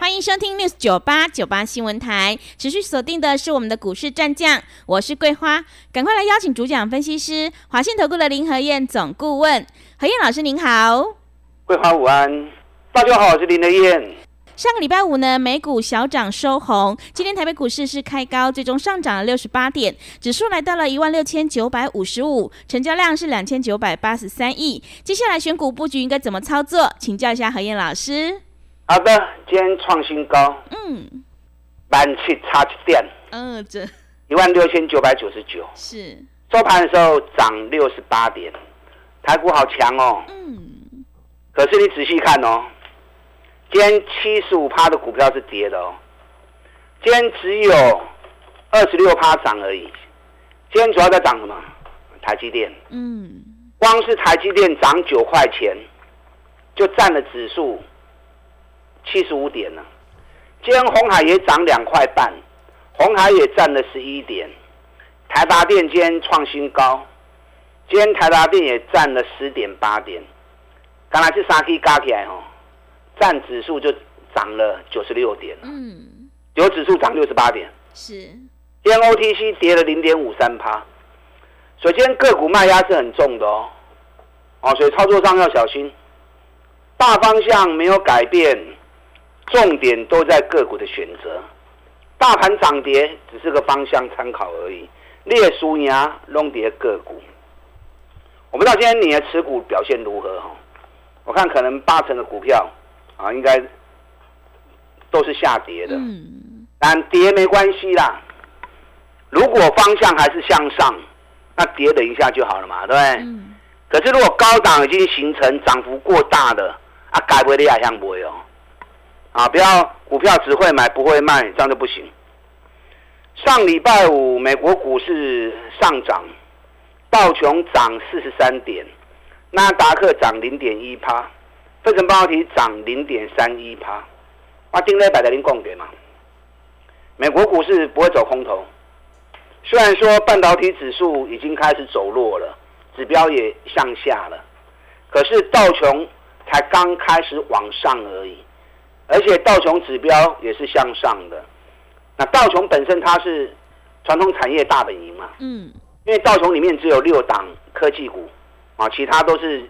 欢迎收听 News 九八九八新闻台，持续锁定的是我们的股市战将，我是桂花，赶快来邀请主讲分析师华信投顾的林和燕总顾问，何燕老师您好，桂花午安，大家好，我是林和燕。上个礼拜五呢，美股小涨收红，今天台北股市是开高，最终上涨了六十八点，指数来到了一万六千九百五十五，成交量是两千九百八十三亿。接下来选股布局应该怎么操作？请教一下何燕老师。好的，今天创新高，嗯，万七差七点，嗯，这一万六千九百九十九，是收盘的时候涨六十八点，台股好强哦，嗯，可是你仔细看哦，今天七十五趴的股票是跌的哦，今天只有二十六趴涨而已，今天主要在涨什么？台积电，嗯，光是台积电涨九块钱，就占了指数。七十五点呢，今天红海也涨两块半，红海也占了十一点，台达电今天创新高，今天台达电也占了十点八点，刚才这三 K 加起来哦，占指数就涨了九十六点嗯，有指数涨六十八点，是，今天 OTC 跌了零点五三趴，首先个股卖压是很重的哦，哦，所以操作上要小心，大方向没有改变。重点都在个股的选择，大盘涨跌只是个方向参考而已。列输赢弄跌个股，我不知道今天你的持股表现如何哈？我看可能八成的股票啊，应该都是下跌的。嗯，但跌没关系啦。如果方向还是向上，那跌等一下就好了嘛，对不对？嗯。可是如果高档已经形成涨幅过大的，啊，改不会也像不会哦。啊，不要股票只会买不会卖，这样就不行。上礼拜五美国股市上涨，道琼涨四十三点，纳达克涨零点一趴，费城半导体涨零点三一趴。啊，今天摆在零共点嘛。美国股市不会走空头，虽然说半导体指数已经开始走弱了，指标也向下了，可是道琼才刚开始往上而已。而且道琼指标也是向上的，那道琼本身它是传统产业大本营嘛，嗯，因为道琼里面只有六档科技股，啊，其他都是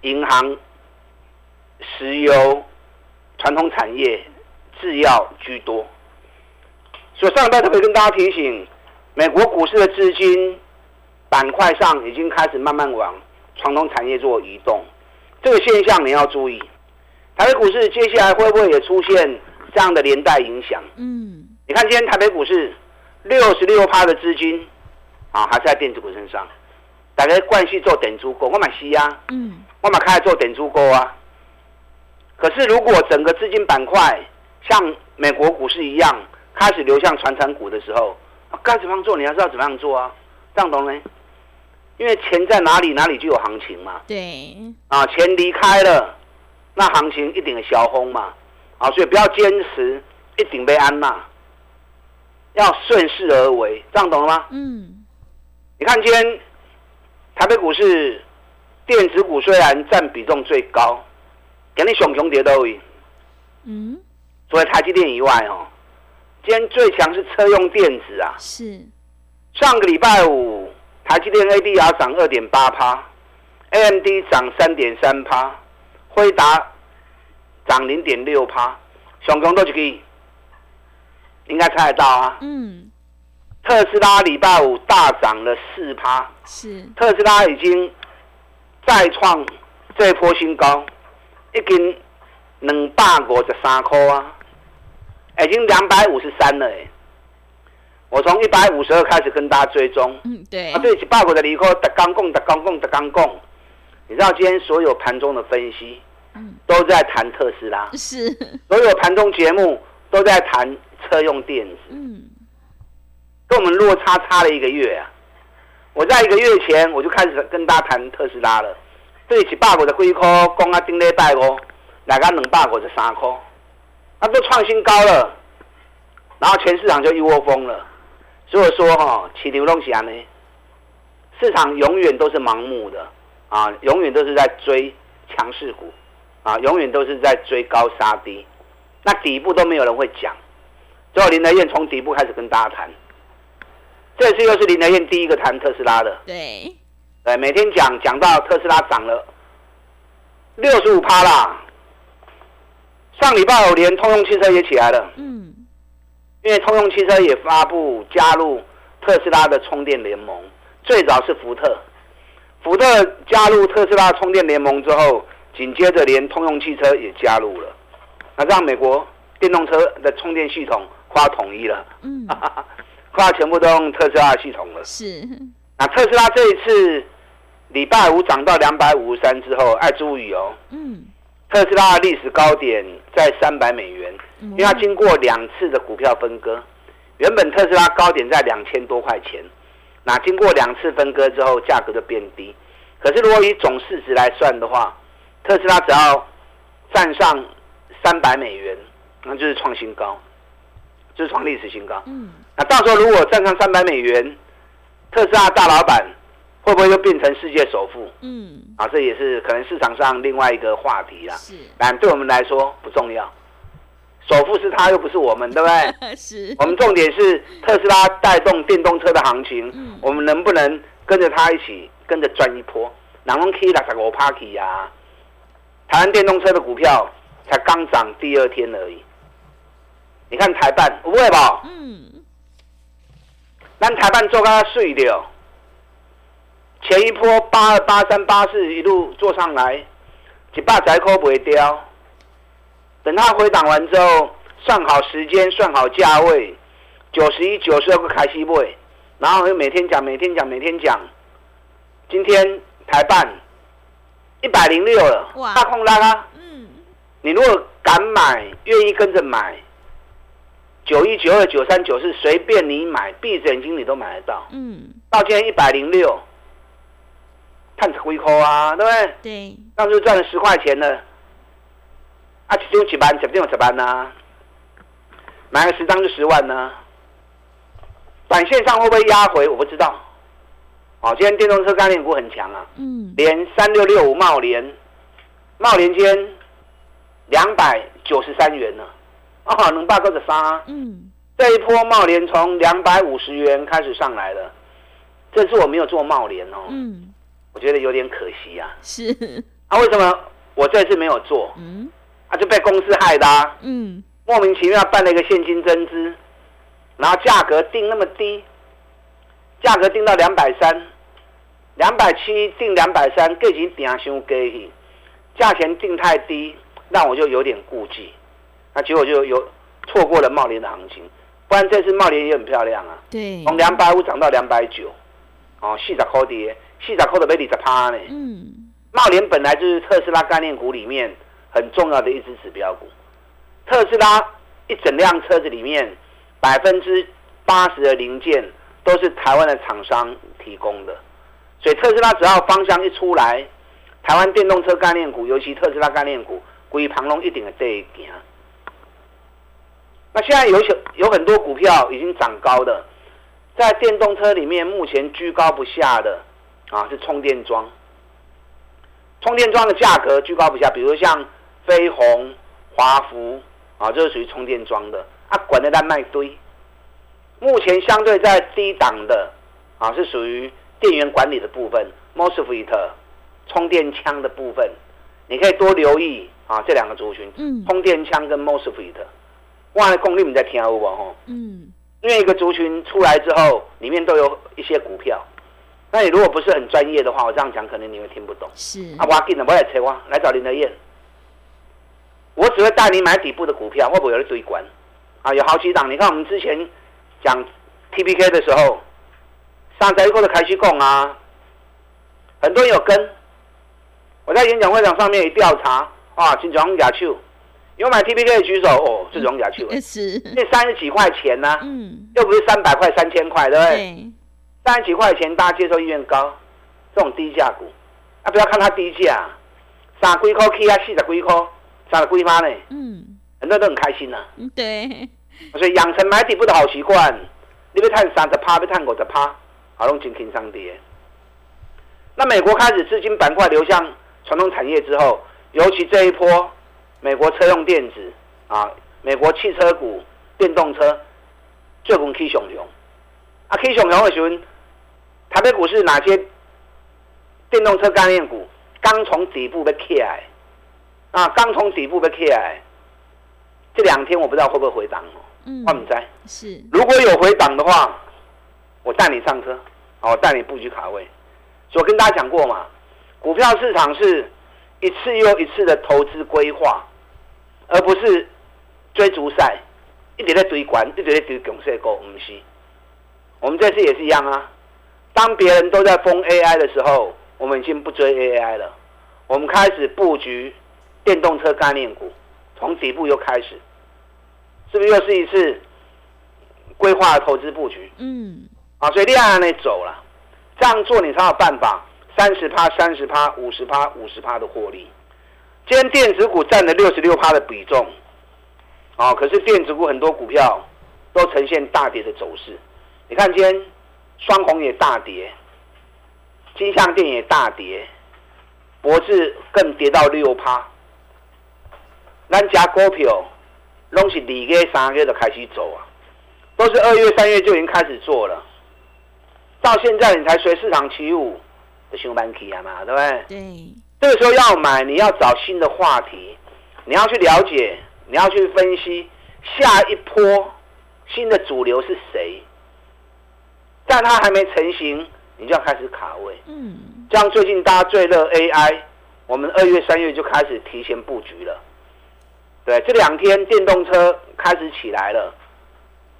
银行、石油、传统产业、制药居多。所以上一拜特别跟大家提醒，美国股市的资金板块上已经开始慢慢往传统产业做移动，这个现象你要注意。台北股市接下来会不会也出现这样的连带影响？嗯，你看今天台北股市六十六趴的资金啊，还是在电子股身上，大家惯系做等珠股，我买西啊，嗯，我买开始做等珠股啊。可是如果整个资金板块像美国股市一样开始流向传产股的时候，该怎么样做？你要知道怎么样做啊？这样懂呢？因为钱在哪里，哪里就有行情嘛。对，啊，钱离开了。那行情一定会小风嘛，啊，所以不要坚持一定被安娜，要顺势而为，这样懂了吗？嗯。你看今天台北股市电子股虽然占比重最高，给你熊熊跌都已。嗯。除了台积电以外哦，今天最强是车用电子啊。是。上个礼拜五台积电 ADR 涨二点八趴，AMD 涨三点三趴。辉达涨零点六趴，熊熊都可以，应该猜得到啊。嗯，特斯拉礼拜五大涨了四趴，是特斯拉已经再创这波新高，已经两百五十三块啊，已经两百五十三了哎。我从一百五十二开始跟大家追踪，嗯对，啊对，一百五十二块，特刚供，特刚供，特刚供。你知道今天所有盘中的分析，都在谈特斯拉，是。所有盘中节目都在谈车用电子，嗯，跟我们落差差了一个月啊。我在一个月前我就开始跟大家谈特斯拉了，对起八五的几块，讲啊顶礼拜哦，来个两百五十三块，那都创新高了，然后全市场就一窝蜂了。所以说哈，起牛东西呢，市场永远都是盲目的啊，永远都是在追强势股啊，永远都是在追高杀低，那底部都没有人会讲。最后林德燕从底部开始跟大家谈，这次又是林德燕第一个谈特斯拉的。对，对，每天讲讲到特斯拉涨了六十五趴啦。上礼拜五连通用汽车也起来了，嗯，因为通用汽车也发布加入特斯拉的充电联盟，最早是福特，福特加入特斯拉充电联盟之后，紧接着连通用汽车也加入了，那让美国电动车的充电系统快要统一了，嗯，快要全部都用特斯拉系统了。是，那特斯拉这一次礼拜五涨到两百五十三之后，爱注意哦，嗯，特斯拉的历史高点在三百美元，因为它经过两次的股票分割，原本特斯拉高点在两千多块钱，那经过两次分割之后，价格就变低。可是如果以总市值来算的话，特斯拉只要站上三百美元，那就是创新高，就是创历史新高。嗯，那到时候如果站上三百美元，特斯拉大老板会不会又变成世界首富？嗯，啊，这也是可能市场上另外一个话题啦。是，但对我们来说不重要，首富是他，又不是我们，对不对？是，我们重点是特斯拉带动电动车的行情，嗯我们能不能跟着他一起跟着赚一波？南方 K 六十五 p a r k 呀，台湾电动车的股票才刚涨第二天而已。你看台办不会吧？嗯，咱台办做它碎掉，前一波八二八三八四一路做上来，一百仔块不会掉。等它回档完之后，算好时间，算好价位，九十一、九十二个开西位，然后又每天讲，每天讲，每天讲。今天台办一百零六了哇，大空拉拉。嗯，你如果敢买，愿意跟着买，九一、九二、九三、九四，随便你买，闭着眼睛你都买得到。嗯，到今天一百零六，看回扣啊，对不对？对，当时赚了十块钱了，啊，其中几万，指定有十万呐、买个十张就十万呢、短线上会不会压回？我不知道。哦，今天电动车概念股很强啊，嗯，连三六六五茂联，茂联今天两百九十三元呢，哦，能八个的三。嗯，这一波茂联从两百五十元开始上来了，这次我没有做茂联哦，嗯，我觉得有点可惜啊。是，啊，为什么我这次没有做？嗯，啊，就被公司害的、啊，嗯，莫名其妙办了一个现金增资，然后价格定那么低，价格定到两百三，两百七定两百三，个钱定伤低去，价钱定太低，让我就有点顾忌，那结果就有错过了茂联的行情，不然这次茂联也很漂亮啊，对，从两百五涨到两百九，哦，四十块跌，四十块都没二十趴呢。嗯，茂联本来就是特斯拉概念股里面很重要的一只指标股。特斯拉一整辆车子里面，百分之八十的零件都是台湾的厂商提供的，所以特斯拉只要方向一出来，台湾电动车概念股，尤其特斯拉概念股，规旁龙一定会对行。那现在有些有很多股票已经涨高的，在电动车里面目前居高不下的啊是充电桩。充电桩的价格居高不下，比如像飞鸿、华孚啊，这是属于充电桩的啊，管的在卖堆。目前相对在低档的啊，是属于电源管理的部分，MOSFET 充电枪的部分，你可以多留意啊这两个族群，嗯，充电枪跟 MOSFET。哇，功率你在听有无吼？嗯，因为一个族群出来之后，里面都有一些股票。那你如果不是很专业的话，我这样讲可能你会听不懂。是，啊，我紧了，我来找我，来找林德燕。我只会带你买底部的股票，会不会有人堆关？啊，有好几档。你看我们之前讲 TPK 的时候，上载后的开始供啊，很多人有跟。我在演讲会场上面一调查，啊，金庄亚手，有买 TPK 的举手哦，这种亚手，是，那三十几块钱呢、嗯，又不是三百块、三千块，对不对？对，三十几块钱大家接受意愿高，这种低价股，啊不要看它低价，三几块起啊，四十几块，三十几趴呢，嗯，很多人都很开心呐、嗯对，所以养成买底部的好习惯，你要探三十趴，要探五十趴，好拢真轻松跌。那美国开始资金板块流向传统产业之后，尤其这一波，美国车用电子啊，美国汽车股、电动车最近起熊熊，啊起熊熊的时候，台北股市哪些电动车概念股刚从底部被起来，啊，刚从底部被起来，这两天我不知道会不会回档哦，嗯我，们在。是，如果有回档的话，我带你上车，好，我带你布局卡位。所以我跟大家讲过嘛，股票市场是一次又一次的投资规划，而不是追逐赛，一直在追管，一直在追强势股，不是。我们这次也是一样啊。当别人都在封 AI 的时候，我们已经不追 AI 了，我们开始布局电动车概念股，从底部又开始，是不是又是一次规划的投资布局？嗯，啊，所以量按那走了，这样做你才有办法三十趴、三十趴、五十趴、五十趴的获利。今天电子股占了六十六趴的比重，啊，可是电子股很多股票都呈现大跌的走势。你看今天双红也大跌，金相电也大跌，博智更跌到六趴。咱家股票拢是二月、三月就开始走啊。都是二月、三月就已经开始做了，到现在你才随市场起舞，就上班期啊嘛，对不对？对，这个时候要买，你要找新的话题，你要去了解，你要去分析下一波新的主流是谁，但它还没成型，你就要开始卡位。嗯，像最近大家最热 AI，我们二月、三月就开始提前布局了。对，这两天电动车开始起来了，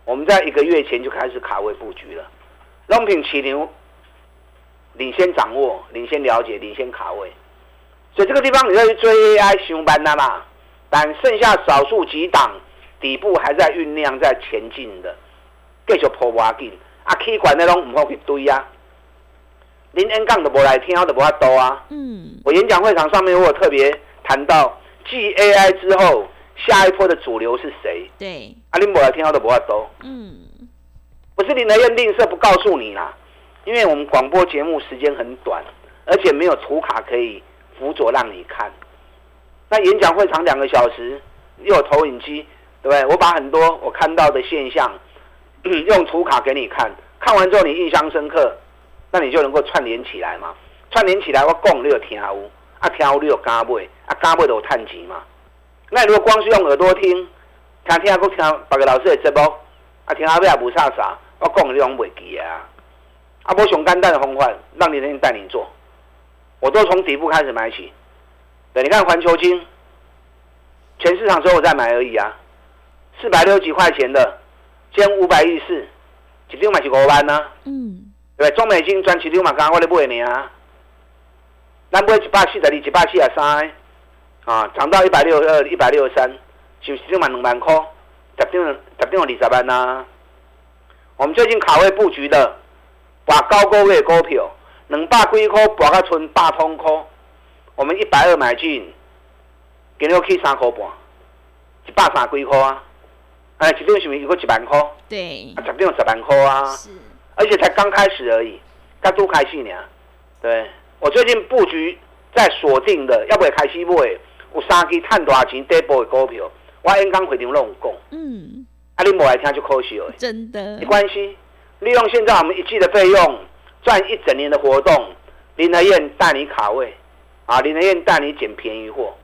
我们在一个月前就开始卡位布局了。龙品起牛，领先掌握、领先了解、领先卡位，所以这个地方你要去追 AI 熊班的嘛。但剩下少数几档底部还在酝酿、在前进的，继续破挖紧。啊，气管那拢唔好去堆啊。林恩杠都无来听，的无法多啊。嗯，我演讲会场上面我有特别谈到，继 AI 之后，下一波的主流是谁？对，阿林伯来听，的无法多。嗯，不是林德燕吝啬不告诉你啦，因为我们广播节目时间很短，而且没有图卡可以辅佐让你看。那演讲会场两个小时，又有投影机，对不对？我把很多我看到的现象 用图卡给你看，看完之后你印象深刻，那你就能够串联起来嘛。串联起来，我讲你有听有，啊听有你有加买，啊加买就有趁钱嘛。那如果光是用耳朵听，听听个听别个老师的节目，啊听后尾也无啥啥，我讲你拢袂记啊。啊，无上简单的方法，让你人带你做，我都从底部开始买起。对，你看环球金，全市场只有我在买而已啊，四百六十几块钱的，今五百一十四，一张买是五万呢、嗯，对？中美金赚一张嘛，刚刚我咧买呢啊，咱买一百四十二、一百四十三，啊，涨到一百六十二、一百六十三，是不是一张嘛两万块？十点十点二十万呐、我们最近卡位布局的，把高高位的股票，两百几块博到剩八通块，我们一百二买进，今日去三块半，一百三几块啊？哎，一张是不是有个一万块？对啊，，十张有十万块啊！是，而且才刚开始而已，刚都开始呢。对我最近布局在锁定的，要不会开始买，有三支赚大钱底部的股票，我演讲会场拢有讲，嗯，啊，你无来听就可惜了。真的。没，关系，利用现在我们一季的费用，赚一整年的活动，林德燕带你卡位，啊，林德燕带你捡便宜货，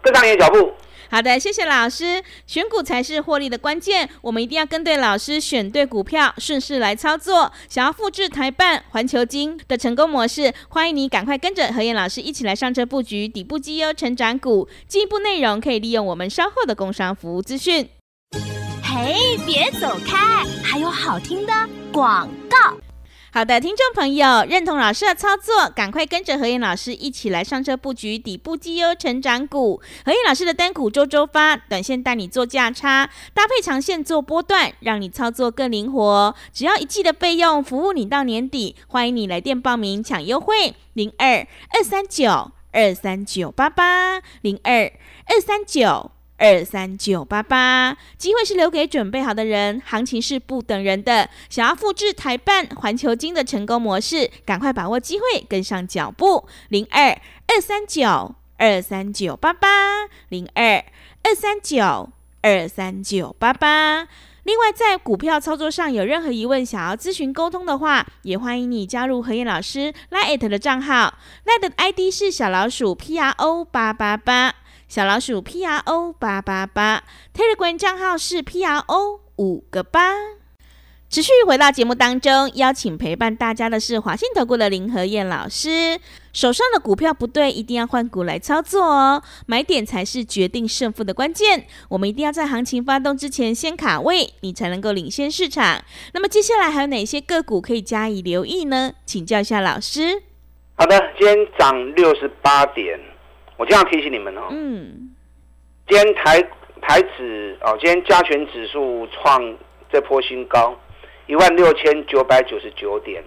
跟上你的脚步。好的，谢谢老师。选股才是获利的关键，我们一定要跟对老师，选对股票，顺势来操作。想要复制台办、环球金的成功模式，欢迎你赶快跟着何燕老师一起来上车布局底部绩优成长股。进一步内容可以利用我们稍后的工商服务资讯。嘿，别走开，还有好听的广告。好的，听众朋友，认同老师的操作，赶快跟着何燕老师一起来上车布局底部绩优成长股。何燕老师的单股周周发，短线带你做价差，搭配长线做波段，让你操作更灵活。只要一季的费用，服务你到年底。欢迎你来电报名抢优惠，零二二三九二三九八八零二二三九。二三九八八，机会是留给准备好的人，行情是不等人的。想要复制台办、环球金的成功模式，赶快把握机会，跟上脚步。零二二三九二三九八八，零二二三九二三九八八。另外，在股票操作上有任何疑问，想要咨询沟通的话，也欢迎你加入何燕老师 Line 的账号，Line 的 ID 是小老鼠 P R O 八八八。小老鼠 P R O 八八八，Telegram 账号是 P R O 五个八。持续回到节目当中，邀请陪伴大家的是华信投顾的林和燕老师。手上的股票不对，一定要换股来操作哦。买点才是决定胜负的关键。我们一定要在行情发动之前先卡位，你才能够领先市场。那么接下来还有哪些个股可以加以留意呢？请教一下老师。好的，今天涨六十八点。我这样提醒你们哦，嗯，今天台台指哦，今天加权指数创这波新高，一万六千九百九十九点，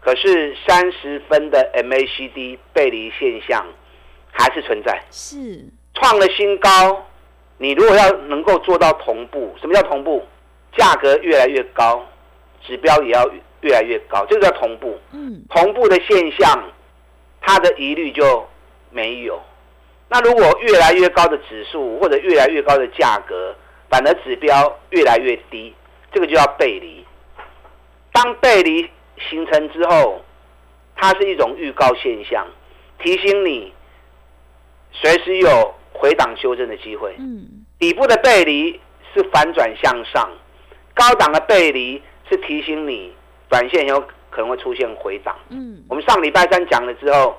可是三十分的 MACD 背离现象还是存在，是创了新高。你如果要能够做到同步，什么叫同步？价格越来越高，指标也要越来越高，这个叫同步。嗯，同步的现象，它的疑虑就没有。那如果越来越高的指数或者越来越高的价格，反而指标越来越低，这个就要背离。当背离形成之后，它是一种预告现象，提醒你随时有回档修正的机会。嗯，底部的背离是反转向上，高档的背离是提醒你短线有可能会出现回档。嗯，我们上礼拜三讲了之后。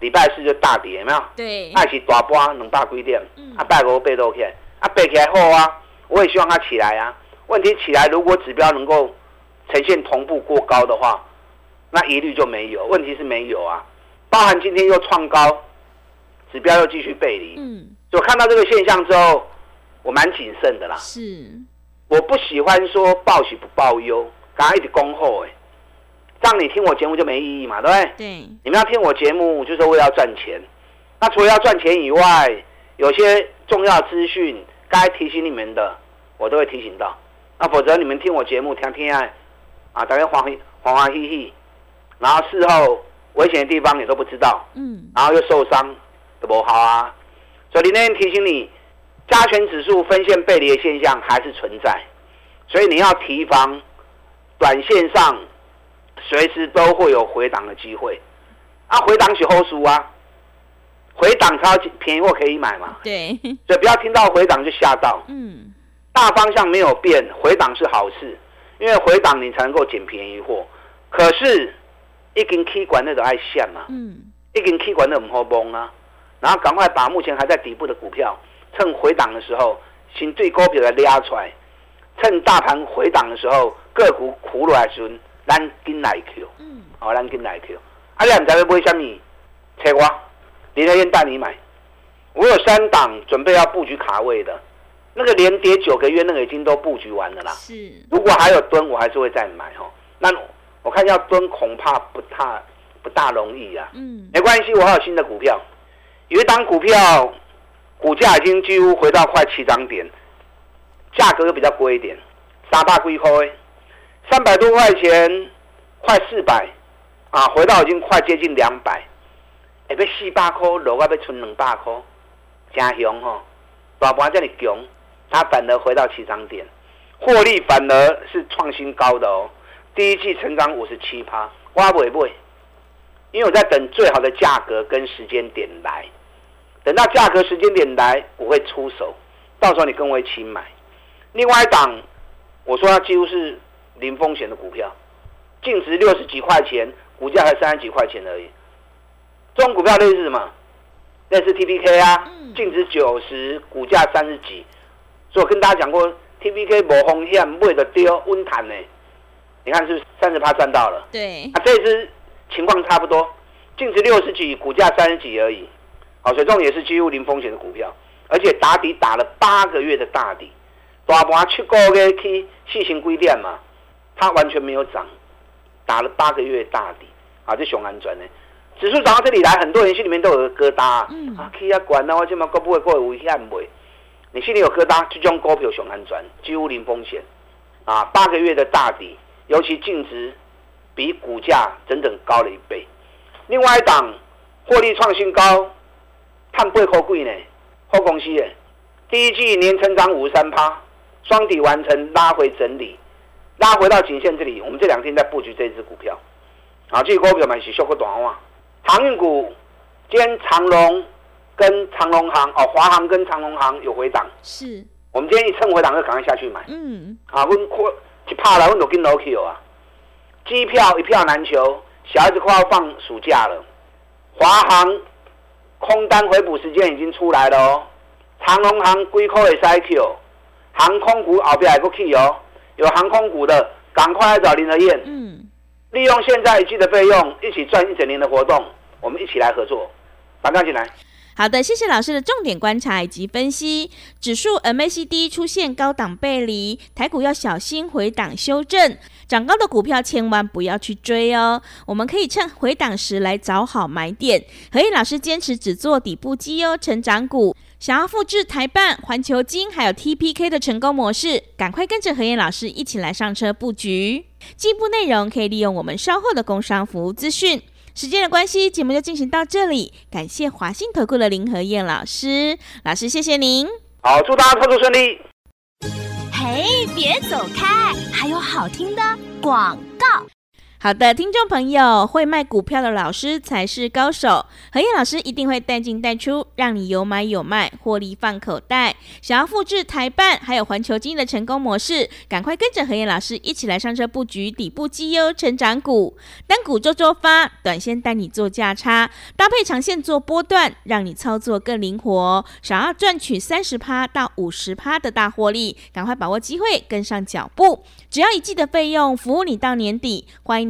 礼拜四就大跌，有没有？对，那是大波两百几点，啊，拜五背都起来，啊，背起来后啊，我也希望它起来啊。问题起来，如果指标能够呈现同步过高的话，那一律就没有。问题是没有啊，包含今天又创高，指标又继续背离。嗯，就看到这个现象之后，我蛮谨慎的啦。是，我不喜欢说报喜不报忧，刚刚一直恭候哎。让你听我节目就没意义嘛，对不对？对。你们要听我节目，就是为了要赚钱。那除了要赚钱以外，有些重要资讯该提醒你们的，我都会提醒到。那否则你们听我节目听听爱，啊，大家欢欢欢喜喜，然后事后危险的地方你都不知道，嗯，然后又受伤，都不好啊。所以今天提醒你，加权指数分线背离的现象还是存在，所以你要提防短线上。随时都会有回档的机会，啊，回档是后输啊，回档超便宜货可以买嘛？对，所以不要听到回档就吓到。嗯，大方向没有变，回档是好事，因为回档你才能够捡便宜货。可是，一根 K 管那种爱线嘛，嗯，一根 K 管那唔好崩啊，然后赶快把目前还在底部的股票，趁回档的时候，先最高表的拉出来，趁大盘回档的时候，个股苦落来时。咱跟来 Q，嗯，哦，咱跟来 Q。啊，你唔知要买什么？车我，林德燕带你买。我有三档准备要布局卡位的，那个连跌九个月，那个已经都布局完了啦。是。如果还有蹲，我还是会再买哦。那我看要蹲，恐怕不太不大容易啊。嗯。没关系，我还有新的股票。有一档股票，股价已经几乎回到快七涨点，价格又比较贵一点，三百几块。三百多块钱，快四百，啊，回到已经快接近两百，哎，要四百块，落啊要存两百块，真凶吼！大盘这里强，它反而回到起涨点，获利反而是创新高的哦。第一季成长五十七趴，挖不会不会？因为我在等最好的价格跟时间点来，等到价格时间点来，我会出手，到时候你跟我一起买。另外一档，我说它几乎是。零风险的股票，净值六十几块钱，股价才三十几块钱而已。这种股票类似什么？类似 T P K 啊，净值九十，股价三十几。所以我跟大家讲过，T P K 无风险，买的丢稳谈呢。你看是不是三十趴赚到了？对，啊，这支情况差不多，净值六十几，股价三十几而已。好，所以这种也是几乎零风险的股票，而且打底打了八个月的大底，大盘七个月去细行规点嘛，它完全没有涨，打了八个月大底，啊，这熊安转呢。指数涨到这里来，很多人心里面都有个疙瘩，嗯啊，去啊管啊，我这么股不会过危险袂？你心里有疙瘩，这种股票熊安转，几乎零风险，啊，八个月的大底，尤其净值比股价整整高了一倍。另外一档获利创新高，碳八块贵呢，好公司耶，第一季年成长五十三趴，双底完成拉回整理，拉回到颈线这里，我们这两天在布局这只股票，啊，这个股票嘛是小个短话，航运股，今天长隆跟长隆行哦，华航跟长隆行有回档，是，我们今天一趁回档就赶快下去买。嗯，啊，阮快一拍来，阮就跟落去了啊！机票一票难求，小孩子快要放暑假了。华航空单回补时间已经出来了哦，长龙航龟壳的 cycle，航空股后边还个去哦，有航空股的赶快来找林和燕，嗯，利用现在一季的费用，一起赚一整年的活动，我们一起来合作，马上进来。好的，谢谢老师的重点观察以及分析。指数 MACD 出现高档背离，台股要小心回档修正。涨高的股票千万不要去追哦。我们可以趁回档时来找好买点。何燕老师坚持只做底部绩优成长股。想要复制台办、环球金还有 TPK 的成功模式，赶快跟着何燕老师一起来上车布局。进一步内容可以利用我们稍后的工商服务资讯。时间的关系，节目就进行到这里。感谢华信投顾的林和燕老师，老师谢谢您。好，祝大家操作顺利。嘿，别走开，还有好听的广告。好的，听众朋友，会卖股票的老师才是高手。何燕老师一定会带进带出，让你有买有卖，获利放口袋。想要复制台办还有环球金的成功模式，赶快跟着何燕老师一起来上车布局底部绩优成长股，单股周周发，短线带你做价差，搭配长线做波段，让你操作更灵活。想要赚取三十趴到五十趴的大获利，赶快把握机会，跟上脚步。只要一季的费用，服务你到年底。欢迎